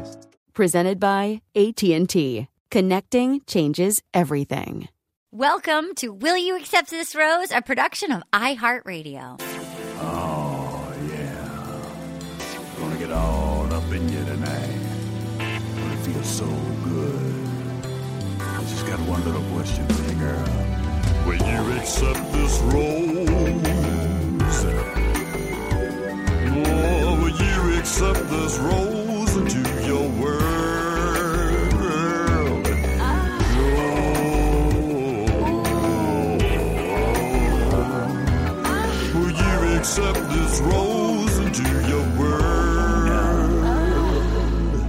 podcasts. Presented by AT&T. Connecting changes everything. Welcome to Will You Accept This Rose, a production of iHeartRadio. Oh, yeah. Gonna get all up in you tonight. Gonna feel so good. I just got one little question for you, girl. Will you accept this rose? Oh, will you accept this rose accept this rose into your world?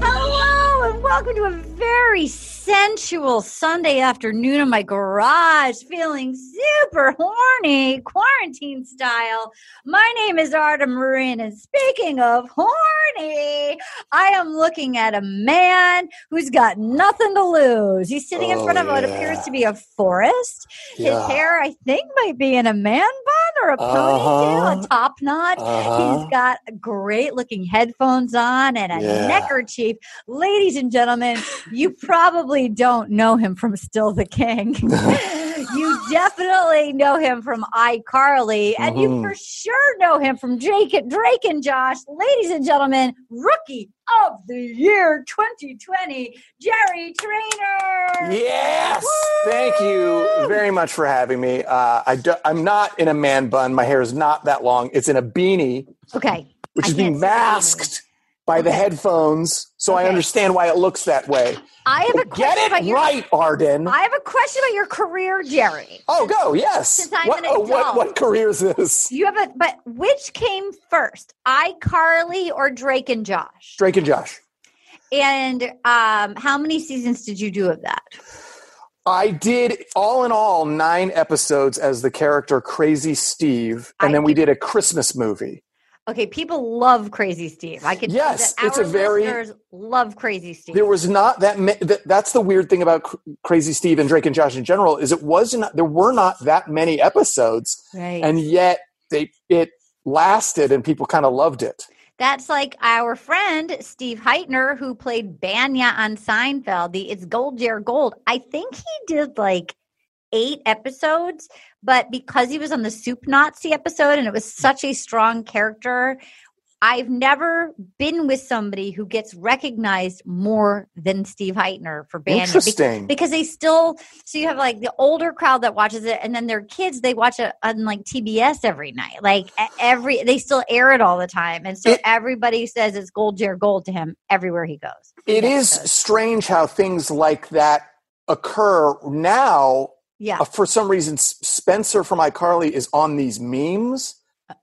Hello, and welcome to a very sensual Sunday afternoon in my garage, feeling super horny, quarantine style. My name is Arden Myrin, and speaking of horny, I am looking at a man who's got nothing to lose. He's sitting in Oh, front of what yeah. appears to be a forest. His hair, I think, might be in a man bun or a ponytail, Uh-huh. a top knot. Uh-huh. He's got great looking headphones on and a Yeah. neckerchief. Ladies and gentlemen, you probably don't know him from Still the King. you definitely know him from iCarly, and you Mhm. for sure know him from Drake, Drake and Josh. Ladies and gentlemen, Rookie of the Year 2020, Jerry Trainor. Yes, thank you very much for having me. Uh, I do, I'm not in a man bun. My hair is not that long. It's in a beanie, Okay. which I is being can't see the beanie. masked by the headphones, so I understand why it looks that way. I have a Get question about it your right, Arden. I have a question about your career, Jerry. oh, go yes. Since I'm what, an oh, what what career is this? You have a but which came first, iCarly or Drake and Josh? Drake and Josh. And um, how many seasons did you do of that? I did all in all nine episodes as the character Crazy Steve, and I then we did a Christmas movie. Okay, people love Crazy Steve. I tell Yes, it's a very- love Crazy Steve. There was not that, that. That's the weird thing about Cr- Crazy Steve and Drake and Josh in general is it wasn't. There were not that many episodes, right. and yet they it lasted, and people kind of loved it. That's like our friend Steve Hytner, who played Bania on Seinfeld. The It's Gold Dear Gold. I think he did like eight episodes, but because he was on the Soup Nazi episode and it was such a strong character, I've never been with somebody who gets recognized more than Steve Hytner for. Be- Interesting. because they still so you have like the older crowd that watches it and then their kids they watch it on like tbs every night like every they still air it all the time and so It- everybody says it's gold dear gold to him everywhere he goes It is strange how things like that occur now. Yeah Uh, for some reason, S- Spencer from iCarly is on these memes.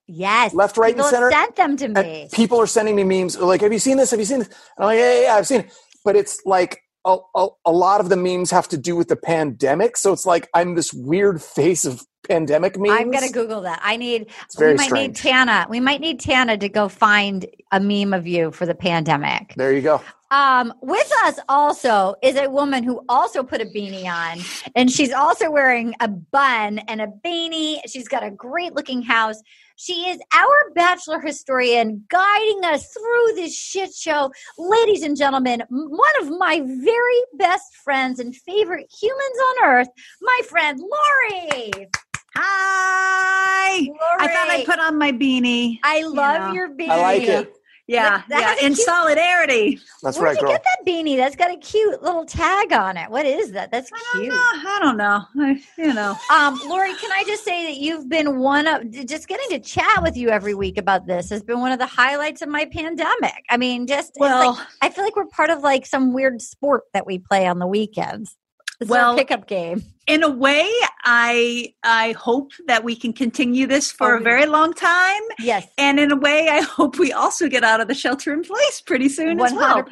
yes left, right, and center, sent them to me And people are sending me memes like, "Have you seen this? Have you seen this?" And I'm like, "Yeah, yeah, yeah I've seen it." But it's like a, a, a lot of the memes have to do with the pandemic, so it's like I'm this weird face of pandemic memes. I'm gonna Google that. I need. very we might need. Tana. We might need Tana to go find a meme of you for the pandemic. There you go. Um, with us also is a woman who also put a beanie on, and she's also wearing a bun and a beanie. She's got a great looking house. She is our bachelor historian guiding us through this shit show. Ladies and gentlemen, one of my very best friends and favorite humans on earth, my friend Lori. Hi. I thought I'd put on my beanie. I love know. your beanie. I like it. Yeah, That yeah. In cute- solidarity. That's Where'd right, you girl. get that beanie? That's got a cute little tag on it. What is that? That's cute. I don't cute. know. I don't know. I, you know. Um, Lori, can I just say that you've been one of just getting to chat with you every week about this has been one of the highlights of my pandemic. I mean, just Well- like, I feel like we're part of like some weird sport that we play on the weekends. It's Well- pickup game. In a way, I I hope that we can continue this for Oh, a very long time. Yes, And in a way, I hope we also get out of the shelter in place pretty soon one as well.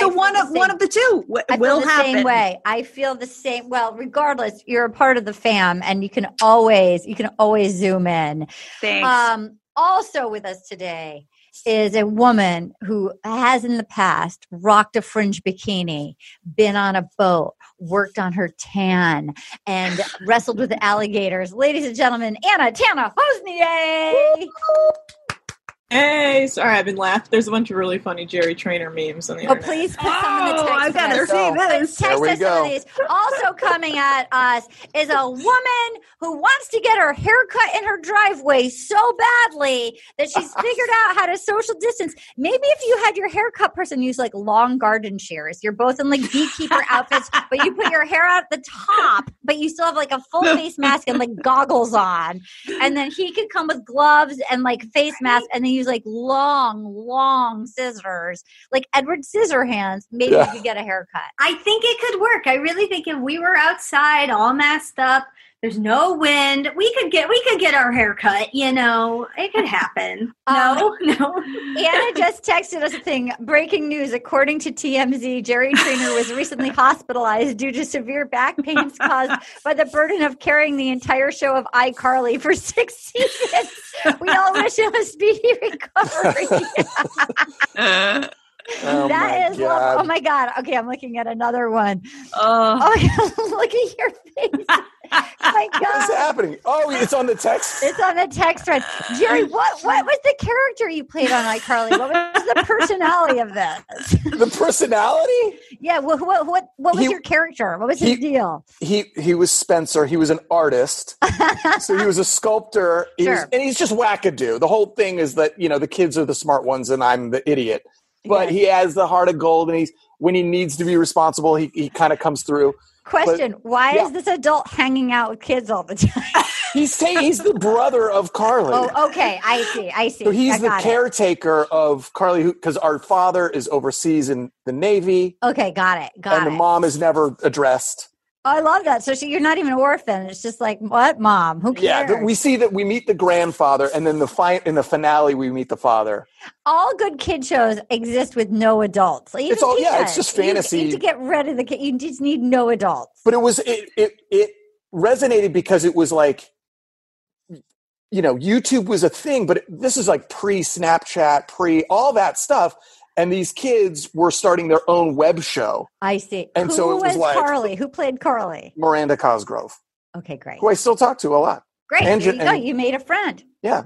So one of one of the two w- I will the happen. same way. I feel the same. Well, regardless, you're a part of the fam, and you can always you can always zoom in. Thanks. Um, also with us today is a woman who has in the past rocked a fringe bikini, been on a boat, worked on her tan, and wrestled with alligators. Ladies and gentlemen, Anna Tana Hosnier. Hey, sorry, I've been laughing. There's a bunch of really funny Jerry Trainor memes on the Oh, internet. please put some in the oh, text. I've got to see There this. Text we us some go. of these. Also coming at us is a woman who wants to get her hair cut in her driveway so badly that she's figured out how to social distance. Maybe if you had your haircut person use like long garden shears, you're both in like beekeeper outfits, but you put your hair out at the top, but you still have like a full face mask and like goggles on. And then he could come with gloves and like face mask and then use like long, long scissors, like Edward Scissorhands. Maybe Yeah. you could get a haircut. I think it could work. I really think if we were outside all masked up, there's no wind, we could get we could get our hair cut, you know. It could happen. Um, no, no. Anna just texted us a thing. Breaking news. According to TMZ, Jerry Trainor was recently hospitalized due to severe back pains caused by the burden of carrying the entire show of iCarly for six seasons. We all wish him a speedy recovery. Oh That my is God. love. Oh my god. Okay, I'm looking at another one. Oh, Oh my god, look at your face. My What is god. happening? Oh, it's on the text. It's on the text thread. Jerry, what what was the character you played on iCarly? What was the personality of this? the personality. Yeah, what what what, what was He- your character? What was his he- deal? He he was Spencer. He was an artist. so he was a sculptor. He was- Sure. and he's just wackadoo. The whole thing is that you know the kids are the smart ones and I'm the idiot. But Yes. he has the heart of gold, and he's when he needs to be responsible, he he kind of comes through. Question: Why yeah. is this adult hanging out with kids all the time? He's ta- he's the brother of Carly. oh, okay, I see, I see. So he's I the got it. caretaker of Carly, because our father is overseas in the Navy, Okay, got it, got and it. And the mom is never addressed. Oh, I love that. So she, you're not even an orphan. It's just like what, mom? Who cares? Yeah, th- we see that we meet the grandfather, and then the fi- in the finale we meet the father. all good kid shows exist with no adults. Even It's all- yeah, Tia. it's just You- You, need to get rid of the kid. You just need no adults. But it was it it it resonated because it was like, you know, YouTube was a thing, but it, this is like pre Snapchat, pre all that stuff, and these kids were starting their own web show. I see. And Who so it was was like- Carly? Who played Carly? Miranda Cosgrove, Okay, great. who I still talk to a lot. Great. And there you- you go. You made a friend. Yeah.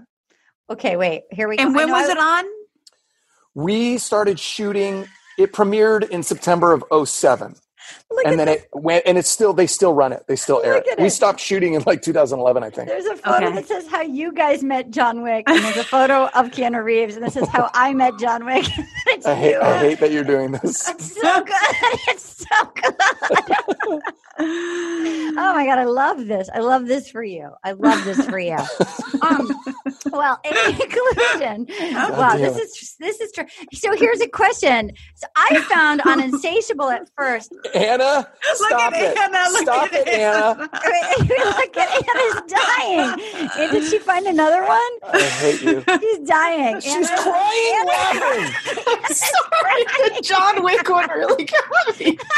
Okay, wait. Here we go. and when was I- it on? We started shooting. It premiered in September of 07. Look and then this. it went and it's still they still run it they still air Look it we stopped shooting in like 2011 i think There's a photo Okay. that says how you guys met John Wick, and there's a photo of Keanu Reeves, and this is how I met John Wick. i hate i hate that you're doing this It's so good. It's so good. oh my god, I love this. I love this for you. I love this for you. Um, well, in conclusion, wow, this is this is true. So here's a question. So I found on Insatiable at first. Anna stop at it Anna, look stop at it anna Look at Anna's dying. And did she find another one? i hate you She's dying. she's Anna- crying laughing Sorry, the John Wick one really got me.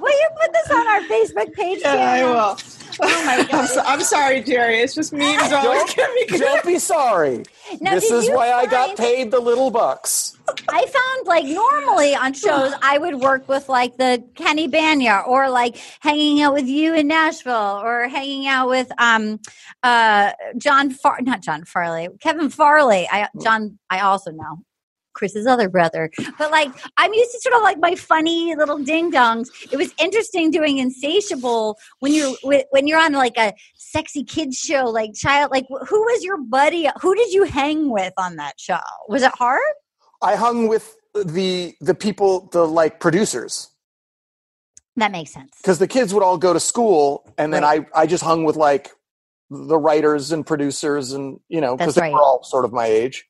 Will you put this on our Facebook page? Yeah, I will. Oh my I'm, so, I'm sorry, Jerry. It's just memes always Don't, me. don't be sorry. Now, this is you why I got paid the little bucks. I found like normally on shows I would work with like the Kenny Bania or like hanging out with you in Nashville or hanging out with um uh John Far not John Farley Kevin Farley I John I also know Chris's other brother. But like I'm used to sort of like my funny little ding dongs it was interesting doing insatiable when you're when you're on like a sexy kids show like child like who was your buddy? Who did you hang with on that show? Was it hard? I hung with the the people, the like producers, That makes sense. because the kids would all go to school, and then I I just hung with like the writers and producers, and you know, because That's they right. were all sort of my age.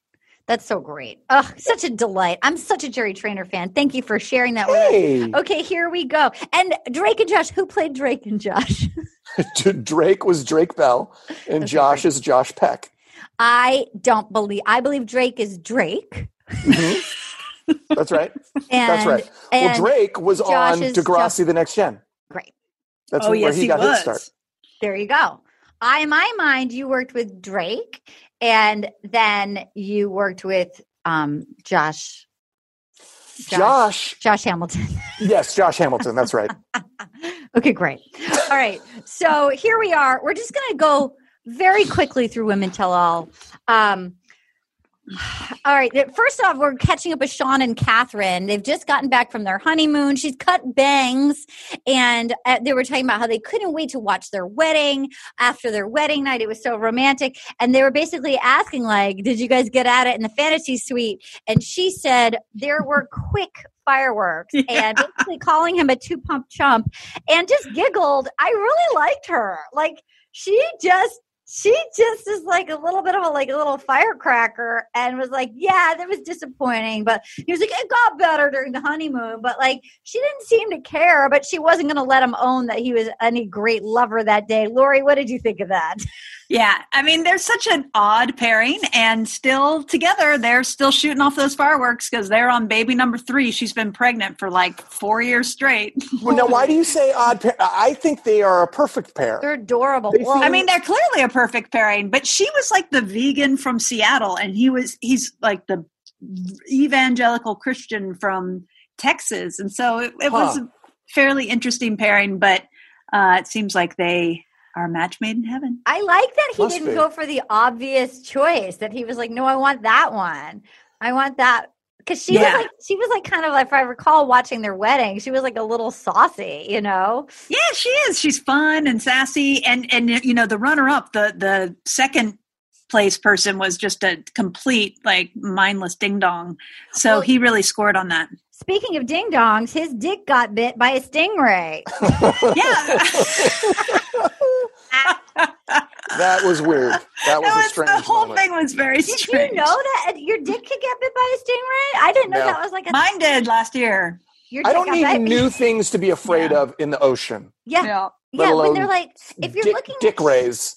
That's so great. Oh, such a delight. I'm such a Jerry Trainor fan. Thank you for sharing that with Hey, us. Okay, here we go. And Drake and Josh, who played Drake and Josh? Drake was Drake Bell, and Okay, Josh is Josh Peck. I don't believe I believe Drake is Drake. Mm-hmm. That's right. And That's right. And well, Drake was Josh on is Degrassi: The Next Gen. Great. That's oh where yes, he, he, got was. his start. There you go. I, in my mind, you worked with Drake, and then you worked with um, Josh, Josh, Josh Hamilton. yes, Josh Hamilton. That's right. Okay, great. All right. So here we are. We're just going to go very quickly through Women Tell All. Um, all right. First off, we're catching up with Sean and Catherine. They've just gotten back from their honeymoon. She's cut bangs, and uh, they were talking about how they couldn't wait to watch their wedding after their wedding night. It was so romantic, and they were basically asking, like, "Did you guys get at it in the fantasy suite?" And she said there were quick fireworks, and basically calling him a two pump chump, and just giggled. I really liked her. Like she just she just is like a little bit of a like a little firecracker and was like, yeah, that was disappointing. But he was like, it got better during the honeymoon. But like she didn't seem to care, but she wasn't gonna let him own that he was any great lover that day. Lori, what did you think of that? Yeah, I mean, they're such an odd pairing, and still together, they're still shooting off those fireworks because they're on baby number three. She's been pregnant for like four years straight. Well, now, why do you say odd pair? I think they are a perfect pair. They're adorable. They Well, seem- I mean, they're clearly a perfect pairing, but she was like the vegan from Seattle, and he was he's like the evangelical Christian from Texas, and so it, it was a fairly interesting pairing. But uh, it seems like they are a match made in heaven. I like that he Must didn't be. go for the obvious choice. That he was like, no, I want that one. I want that because she Yeah. was like, she was like kind of like, if I recall watching their wedding, she was like a little saucy, you know. Yeah, she is. She's fun and sassy, and and you know the runner up, the the second place person was just a complete like mindless ding dong. So Well- he really scored on that. Speaking of ding dongs, his dick got bit by a stingray. Yeah. That was weird. That was That a strange the whole moment. thing was very Did strange. you know that your dick could get bit by a stingray? I didn't know No. that was like a Mine did last year. Your I don't need bit- new things to be afraid Yeah. of in the ocean. Yeah, Yeah. yeah. When they're like, if you're dick, looking dick rays.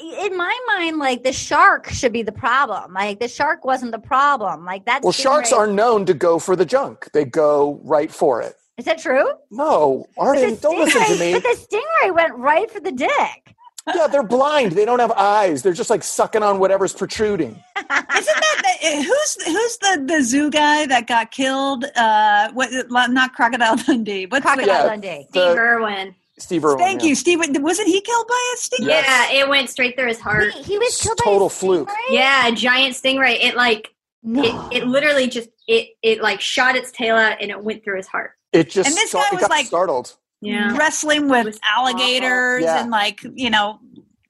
in my mind, like the shark should be the problem. Like the shark wasn't the problem. Like that. Well, sharks stingray- are known to go for the junk. They go right for it. Is that true? No, But Arden, don't listen to me. But the stingray went right for the dick. Yeah, they're blind. They don't have eyes. They're just like sucking on whatever's protruding. Isn't that the, eh, who's who's the the zoo guy that got killed? Uh, what? Not Crocodile Dundee. What's Crocodile Yeah. Dundee. The- Steve Irwin. Steve Irwin. Thank yeah. you, Steve. Wasn't he killed by a stingray? Yes. Yeah, it went straight through his heart. He, he was killed total by a fluke. stingray? Yeah, a giant stingray. It like No. it, it literally just it it like shot its tail out and it went through his heart. It just And this sta- guy was got like- startled. Yeah. Wrestling with alligators Yeah. and like you know.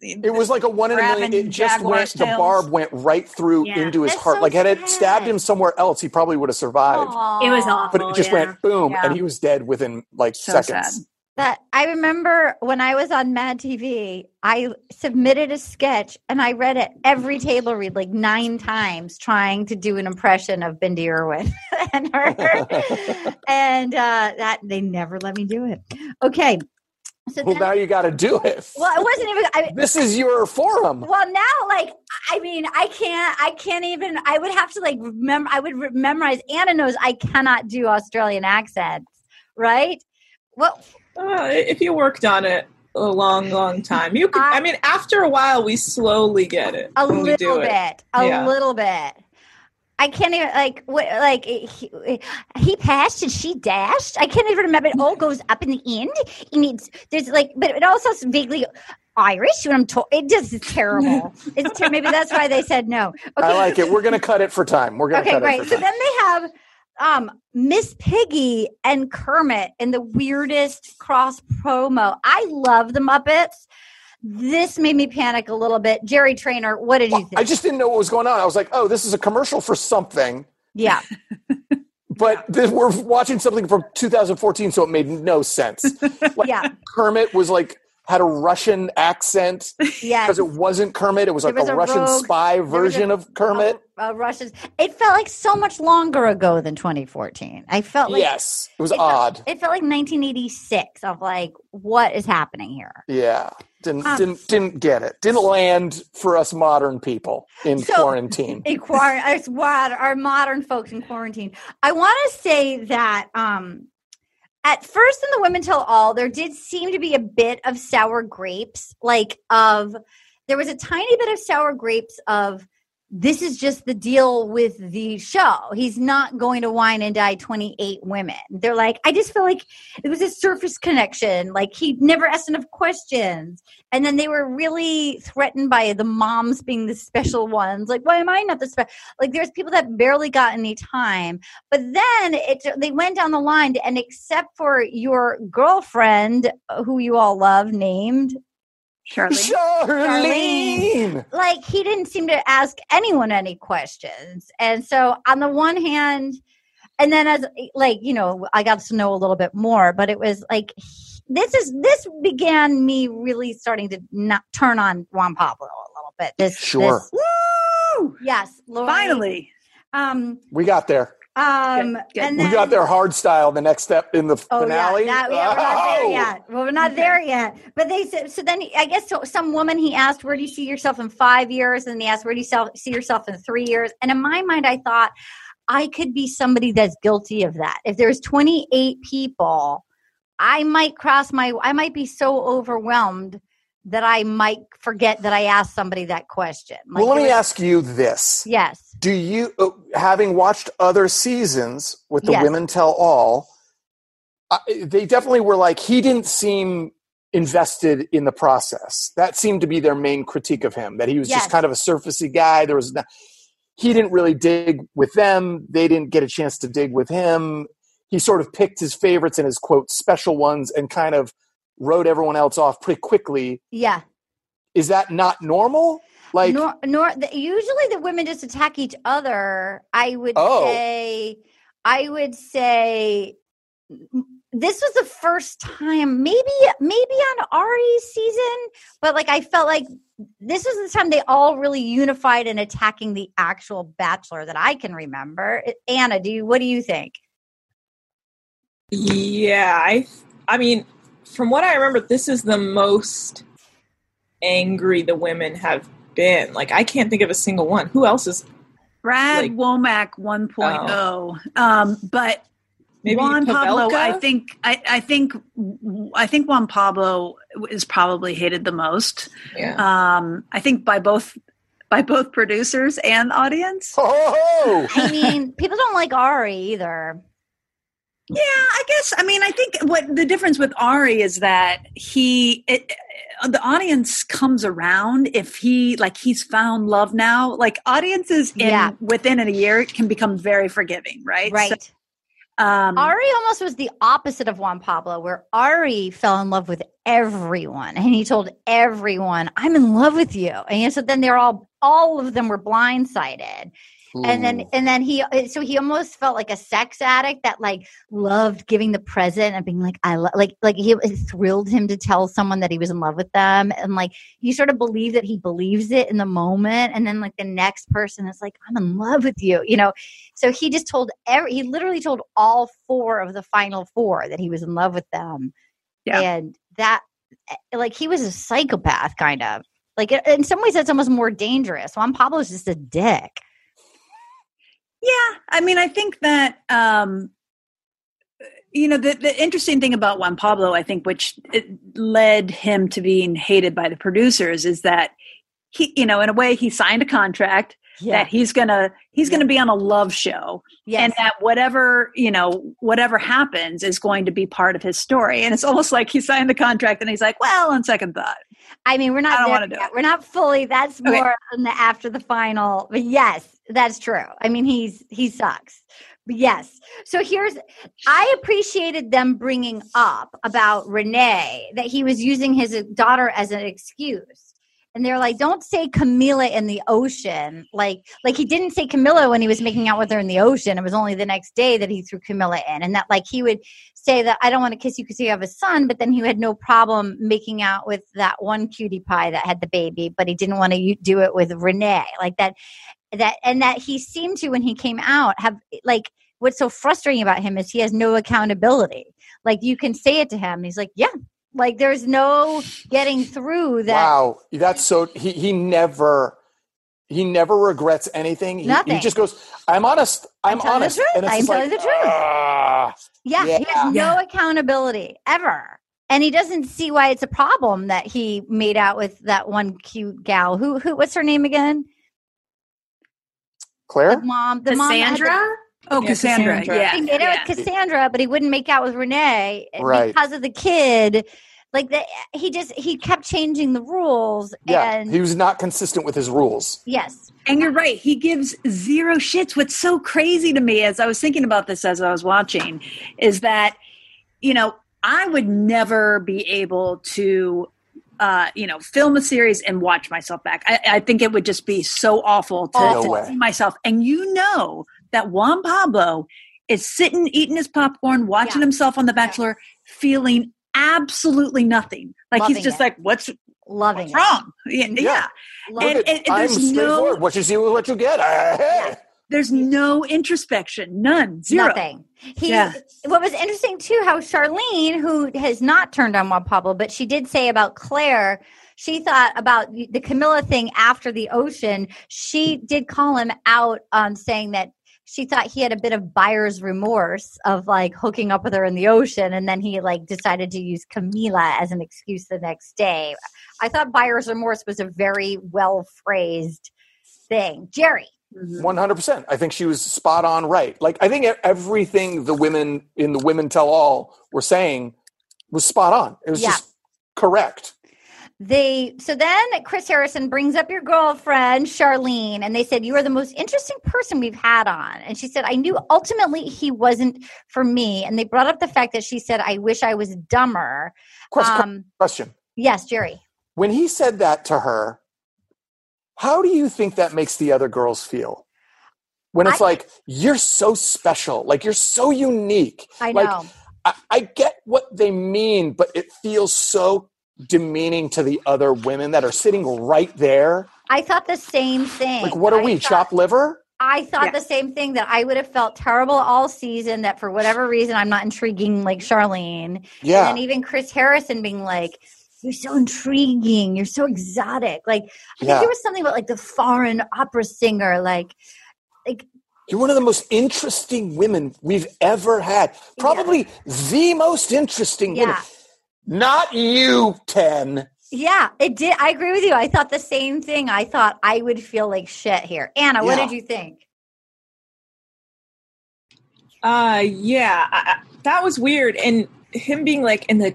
It was like a one in a million. It just jaguar's went. The barb went right through Yeah. into his That's heart. so like had it stabbed him somewhere else, he probably would have survived. It was awful. But it just yeah. went boom, Yeah. and he was dead within like So seconds. sad. That I remember when I was on Mad TV, I submitted a sketch and I read it every table read like nine times, trying to do an impression of Bindi Irwin and her, and uh, that they never let me do it. Okay, so Well, then- now you got to do it. well, it wasn't even. I, This is your forum. well, now, like, I mean, I can't, I can't even, I would have to, like, remember, I would memorize. Anna knows I cannot do Australian accents, right? Well, Uh, if you worked on it, a long, long time. You could, I, mean, after a while, we slowly get it. A when we do little it. bit. A Yeah. little bit. I can't even like what like he, he passed and she dashed. I can't even remember. It all goes up in the end. And it's there's like, but it also is vaguely Irish when I'm told. It just is terrible. it's ter- maybe that's why they said no. I like it. We're going to cut it for time. We're going to Okay, cut great. it for So then they have um Miss Piggy and Kermit in the weirdest cross promo. I love the Muppets. This made me panic a little bit. Jerry Trainor, what did you think? I just didn't know what was going on. I was like, oh, this is a commercial for something. yeah. But this, we're watching something from 2014, so it made no sense. Like, Yeah. Kermit was like had a Russian accent Yes. because it wasn't Kermit. It was like was a, a Russian rogue- spy was a- version of Kermit. uh, Russians. It felt like so much longer ago than 2014. I felt like yes, it was it felt- odd. it felt like 1986 of like what is happening here. yeah, didn't Um, didn't didn't get it. Didn't land for us modern people in So- quarantine. In quarantine, our modern folks in quarantine. I want to say that um, at first in the Women Tell All, there did seem to be a bit of sour grapes, like of there was a tiny bit of sour grapes of this is just the deal with the show. He's not going to wine and die 28 women. They're like, I just feel like it was a surface connection. Like he never asked enough questions. And then they were really threatened by the moms being the special ones. Like, why am I not the special? Like, there's people that barely got any time. But then it they went down the line, and except for your girlfriend, who you all love, named Charlie. Charlene. like he didn't seem to ask anyone any questions. And so on the one hand, and then as like, you know, I got to know a little bit more, but it was like this is this began me really starting to not turn on Juan Pablo a little bit. This Sure. this- Woo! yes, Lori. Finally. Um We got there. Um Good, good. and we got their hard style. The next step in the Oh finale. yeah, that, yeah, we're not there Oh! yet. Well, we're not there yet. But they said so. Then I guess so, some woman he asked, "Where do you see yourself in five years?" And he asked, "Where do you sel- see yourself in three years?" And in my mind, I thought I could be somebody that's guilty of that. If there's 28 people, I might cross my. I might be so overwhelmed that I might forget that I asked somebody that question. Like, well, let me was- ask you this: Yes. Do you, uh, having watched other seasons with the Yes. Women Tell All, uh, they definitely were like he didn't seem invested in the process. That seemed to be their main critique of him. That he was Yes. just kind of a surfacey guy. There was he didn't really dig with them. They didn't get a chance to dig with him. He sort of picked his favorites and his quote special ones and kind of wrote everyone else off pretty quickly. Yeah. Is that not normal? Like, nor, nor the, usually the women just attack each other. I would Oh. say, I would say, this was the first time, maybe maybe on Ari's season, but like I felt like this was the time they all really unified in attacking the actual Bachelor that I can remember. Anna, do you? What do you think? Yeah, I I mean, from what I remember, this is the most angry the women have been. Like I can't think of a single one. Who else is Brad Like- Womack 1.0. Um, but maybe Juan Pablo, I think, I, I think, I think Juan Pablo is probably hated the most. Yeah. Um, I think by both by both producers and audience. oh, I mean, people don't like Ari either. Yeah, I guess. I mean, I think what the difference with Ari is that he, it, the audience comes around if he like he's found love now. Like audiences in Yeah. within a year can become very forgiving, right? Right. So, um, Ari almost was the opposite of Juan Pablo, where Ari fell in love with everyone, and he told everyone, "I'm in love with you." And so then they're all, all of them were blindsided, and then and then he, so he almost felt like a sex addict that like loved giving the present and being like, "I lo-, like like he it thrilled him to tell someone that he was in love with them, and like you sort of believe that he believes it in the moment, and then like the next person is like, "I'm in love with you," you know. So he just told every, he literally told all four of the final four that he was in love with them. Yeah. And that, eh, like, he was a psychopath, kind of. Like, in some ways, that's almost more dangerous. Juan Pablo's just a dick. Yeah, I mean, I think that um, you know the, the interesting thing about juan pablo i think which it led him to being hated by the producers is that he you know in a way he signed a contract Yeah. that he's gonna he's gonna be on a love show Yes. and that whatever you know whatever happens is going to be part of his story and it's almost like he signed the contract and he's like well on second thought I mean, we're I not don't there yet. We're not fully. That's Okay. more in the after the final. But yes, that's true. I mean, he's he sucks. But yes. So here's I appreciated them bringing up about Renee that he was using his daughter as an excuse. And they're like, don't say Camila in the ocean. Like, like he didn't say Camilla when he was making out with her in the ocean. It was only the next day that he threw Camilla in. And that like he would say that I don't want to kiss you because you have a son, but then he had no problem making out with that one cutie pie that had the baby, but he didn't want to do it with Renee. Like that, that, and that he seemed to when he came out have like what's so frustrating about him is he has no accountability. Like you can say it to him, he's like, yeah. Like there's no getting through that. Wow, that's so. He he never he never regrets anything. He, he just goes, "I'm honest. I'm, telling the honest." truth. And it's I'm telling like, the truth. "Ah." Yeah, he has no accountability ever. And he doesn't see why it's a problem that he made out with that one cute gal. Who who what's her name again? Claire. The mom, the mom that had the- Cassandra? Oh Yeah, cassandra, Cassandra. yeah he made yeah. out with Cassandra, but he wouldn't make out with Renee Right. because of the kid. Like that, he just he kept changing the rules. Yeah, and he was not consistent with his rules. yes, And you're right. He gives zero shits. What's so crazy to me as I was thinking about this as I was watching is that, you know, I would never be able to, uh, you know, film a series and watch myself back. I, I think it would just be so awful to, No to see myself. And you know that Juan Pablo is sitting eating his popcorn, watching Yeah. himself on The Bachelor, feeling absolutely nothing. Like Loving he's just it. like, what's, loving what's wrong? Yeah. Yeah. yeah. Loving And- and- and I'm there's no- straightforward. What you see is what you get. There's no introspection, none, zero. Nothing. He. Yeah. What was interesting too, how Charlene, who has not turned on Juan Pablo, but she did say about Claire. She thought about the the Camilla thing after the ocean. She did call him out on saying that she thought he had a bit of buyer's remorse of like hooking up with her in the ocean, and then he like decided to use Camila as an excuse the next day. I thought buyer's remorse was a very well phrased thing. Jerry. Mm-hmm. One hundred percent. I think she was spot on. Right. Like I think everything the women in the women tell all were saying was spot on. It was Yeah. just correct. They so then Chris Harrison brings up your girlfriend Charlene, and they said you are the most interesting person we've had on. And she said I knew ultimately he wasn't for me. And they brought up the fact that she said I wish I was dumber. Question. Um, question. yes, Jerry. When he said that to her, how do you think that makes the other girls feel? When it's I- like you're so special, like you're so unique. I Like, know. I, I get what they mean, but it feels so demeaning to the other women that are sitting right there. I thought the same thing. Like, what are I we, thought- chopped liver? I thought Yeah. the same thing that I would have felt terrible all season. That for whatever reason I'm not intriguing like Charlene. Yeah. And even Chris Harrison being like, "You're so intriguing. You're so exotic." Like I Yeah. think there was something about like the foreign opera singer. Like, like You're one of the most interesting women we've ever had. Probably the most interesting woman. Yeah, Not you, 10. yeah. It did. I agree with you. I thought the same thing. I thought I would feel like shit here. Anna, what Yeah. did you think? Uh, yeah, I, I- that was weird, and him being like in the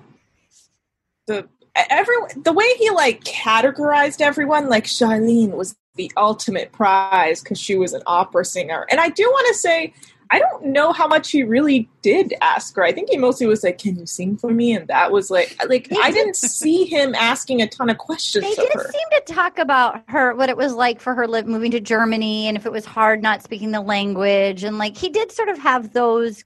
the every the way he like categorized everyone, like Charlene was the ultimate prize because she was an opera singer, and I do want to say. I don't know how much he really did ask her. I think he mostly was like, "Can you sing for me?" And that was like, like They I did- didn't see him asking a ton of questions They of did her. seem to talk about her, what it was like for her live, moving to Germany, and if it was hard not speaking the language, and like he did sort of have those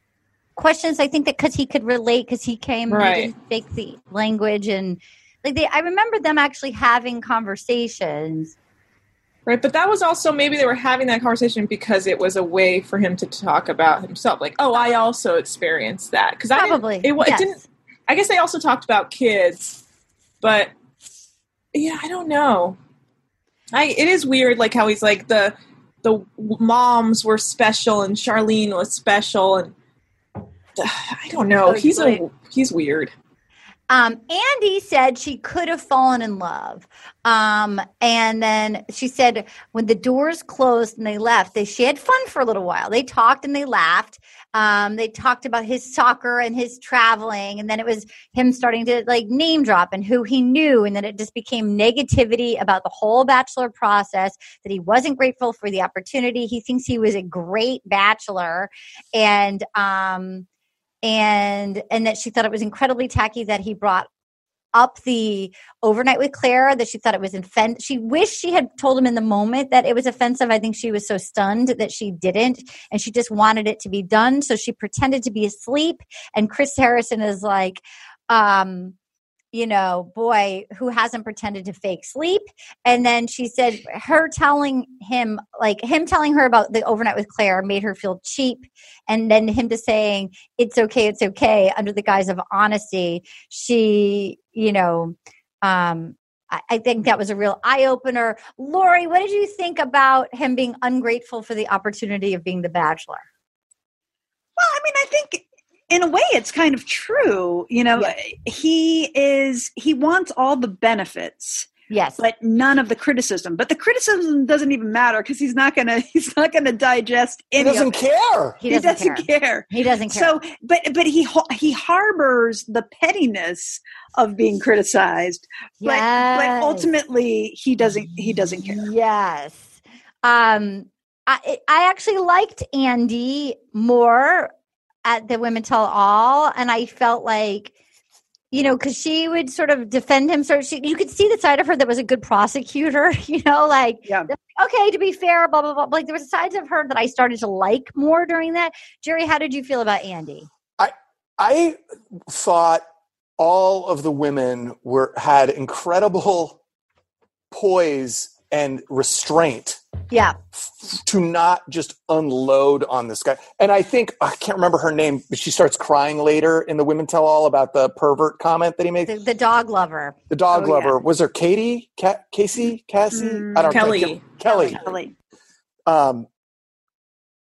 questions. I think that because he could relate, because he came, Right. didn't speak the language, and like they, I remember them actually having conversations. Right, but that was also maybe they were having that conversation because it was a way for him to talk about himself. Like, oh, I also experienced that because I didn't- Probably, it, it yes. didn't. I guess they also talked about kids, but yeah, I don't know. I it is weird, like how he's like the the moms were special and Charlene was special, and I don't know. He's a he's weird. Um, Andi said she could have fallen in love. Um, and then she said when the doors closed and they left, they she had fun for a little while. They talked and they laughed. Um, they talked about his soccer and his traveling, and then it was him starting to like name drop and who he knew, and then it just became negativity about the whole bachelor process. That he wasn't grateful for the opportunity. He thinks he was a great bachelor, and um, and and that she thought it was incredibly tacky that he brought up the overnight with Claire that she thought it was offensive. She wished she had told him in the moment that it was offensive. I think she was so stunned that she didn't, and she just wanted it to be done. So she pretended to be asleep. And Chris Harrison is like, um, you know, boy, who hasn't pretended to fake sleep? And then she said her telling him, like him telling her about the overnight with Claire made her feel cheap. And then him to saying, it's okay, it's okay, under the guise of honesty, she, you know, um, I, I think that was a real eye opener. Lori, what did you think about him being ungrateful for the opportunity of being the bachelor? Well, I mean, I think in a way it's kind of true you know yeah. he is he wants all the benefits yes but none of the criticism but the criticism doesn't even matter because he's not gonna he's not gonna digest any he doesn't care he doesn't, he doesn't care. care. he doesn't care so but but he he harbors the pettiness of being criticized yes. but but ultimately he doesn't he doesn't care yes um I, I actually liked Andi more at the Women Tell All, and I felt like, you know, because she would sort of defend him. So she, you could see the side of her that was a good prosecutor. You know, like, yeah. okay, to be fair, blah blah blah. Like there was sides of her that I started to like more during that. Jerry, how did you feel about Andi? I I thought all of the women were had incredible poise and restraint yeah. to not just unload on this guy. And i think i can't remember her name but she starts crying later in the women tell all about the pervert comment that he made. The, the dog lover. The dog Oh, lover. Yeah. was there katie? Ca- casey? Cassie Mm, i don't Kelly. know kelly. Kelly. um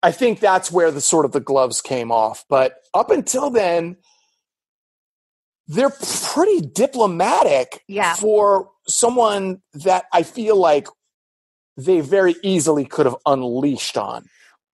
i think that's where the sort of the gloves came off. But up until then they're pretty diplomatic Yeah. for someone that i feel like they very easily could have unleashed on.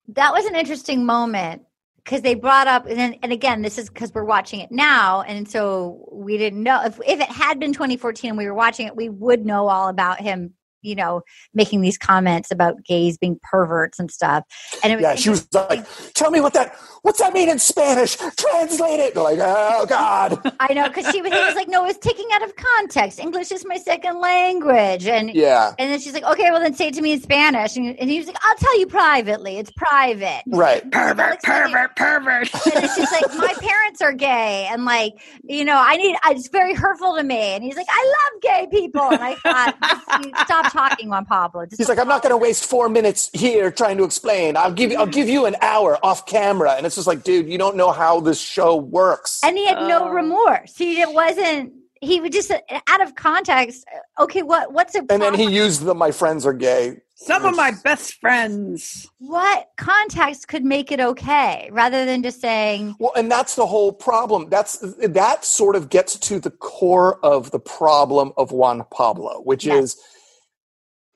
That was an interesting moment because they brought up and and again this is because we're watching it now and so we didn't know if, if it had been 2014 and we were watching it we would know all about him you know making these comments about gays being perverts and stuff and it was yeah she was like tell me what that what's that mean in spanish translate it like oh god I know because she was, he was like, no, it's taking out of context. English is my second language, and yeah and then she's like, okay, well then say it to me in Spanish, and, and he was like, I'll tell you privately. It's private. right pervert pervert pervert And it's just like my parents are gay, and like you know, I need. It's very hurtful to me. And he's like, I love gay people, and I thought, just, you stop talking, Juan Pablo. Just he's like i'm not going to waste four minutes here trying to explain i'll give you i'll give you an hour off camera and it's just like dude you don't know how this show works and he had no Oh. remorse. He it wasn't. He would just uh, out of context. Okay, what what's it? and then he used the my friends are gay some of my best friends what context could make it okay rather than just saying Well, and that's the whole problem. That's that sort of gets to the core of the problem of Juan Pablo, which Yes. is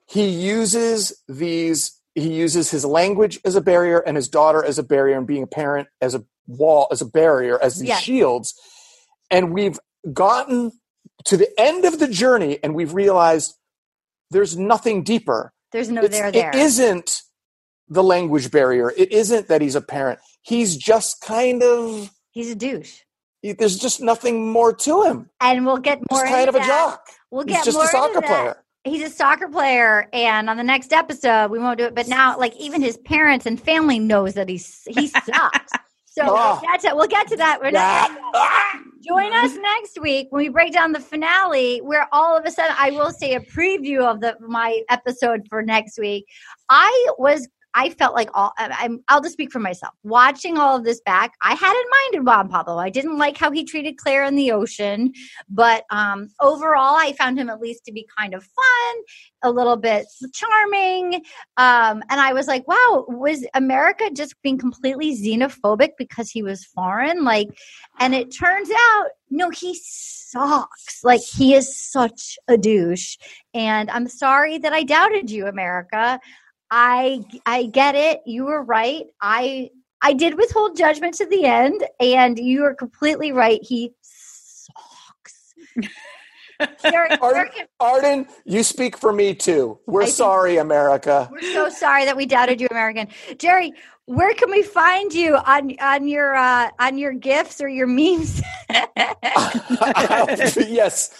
he uses these he uses his language as a barrier and his daughter as a barrier and being a parent as a wall as a barrier as these shields. And we've gotten to the end of the journey and we've realized there's nothing deeper. there's no It's- there there. It isn't the language barrier. It isn't that he's a parent. He's just kind of He's a douche. there's just nothing more to him. And we'll get more He's kind of into a jock. We'll He's get just more a soccer that. player. He's a soccer player, and on the next episode, we won't do it. But now, like even his parents and family knows that he's he sucks. So Oh. that's it. We'll get to that. We're not. Ah, ah. Join us next week when we break down the finale, where all of a sudden I will say a preview of the my episode for next week. I was I felt like all I'm I'll just speak for myself. Watching all of this back, I had in mind Juan Pablo. I didn't like how he treated Claire in the ocean, but um overall I found him at least to be kind of fun, a little bit charming. Um and I was like, wow, was America just being completely xenophobic because he was foreign? Like and it turns out no, he sucks. Like he is such a douche. And I'm sorry that I doubted you, America. I I get it. You were right. I I did withhold judgment to the end, and you are completely right. He sucks. Derek, Arden, Arden, you speak for me too. We're I sorry, America. we're so sorry that we doubted you, American. Jerry, where can we find you on on your uh, on your gifts or your memes? yes,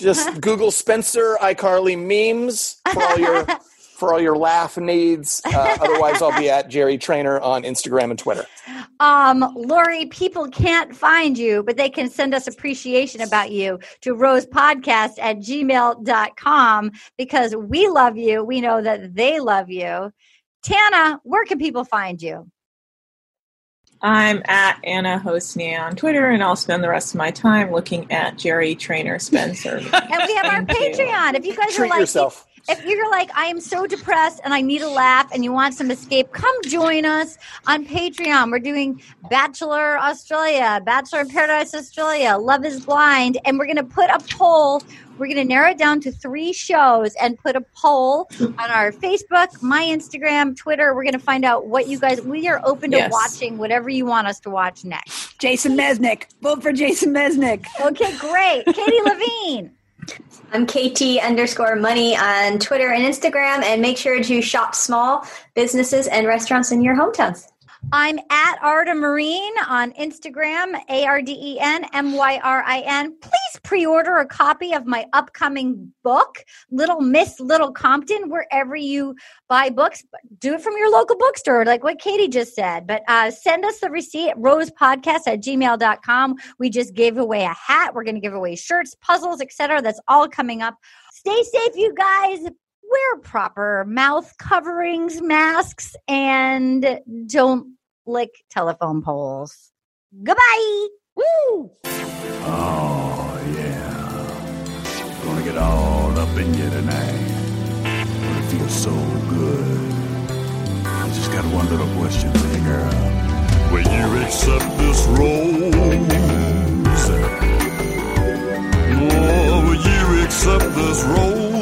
just Google Spencer iCarly memes for all your for all your laugh needs. Uh, otherwise, I'll be at Jerry Trainor on Instagram and Twitter. Um, Lori, people can't find you, but they can send us appreciation about you to rosepodcast at gmail.com because we love you. We know that they love you. Tana, where can people find you? I'm at Anna Hosnia on Twitter, and I'll spend the rest of my time looking at Jerry Trainor Spencer. And we have our Patreon. If you guys are like, yourself. If you're like, I am so depressed and I need a laugh and you want some escape, come join us on Patreon. We're doing Bachelor Australia, Bachelor in Paradise Australia, Love is Blind, and we're going to put a poll. We're going to narrow it down to three shows and put a poll on our Facebook, my Instagram, Twitter. We're going to find out what you guys, we are open to Yes. watching whatever you want us to watch next. Jason Mesnick. Vote for Jason Mesnick. Okay, great. Katie Levine. I'm KT underscore money on Twitter and Instagram, and make sure to shop small businesses and restaurants in your hometowns. I'm at Arden Myrin on Instagram, A R D E N M Y R I N. Please pre order a copy of my upcoming book, Little Miss Little Compton, wherever you buy books. Do it from your local bookstore, like what Katie just said. But uh, send us the receipt at rosepodcast at gmail.com. We just gave away a hat. We're going to give away shirts, puzzles, etc. That's all coming up. Stay safe, you guys wear proper mouth coverings, masks, and don't lick telephone poles. Goodbye. Woo! Oh, yeah. Gonna get all up in you tonight. Gonna feel so good. I just got one little question for you, girl. Will you accept this rose? Oh, will you accept this rose